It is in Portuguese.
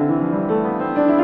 Música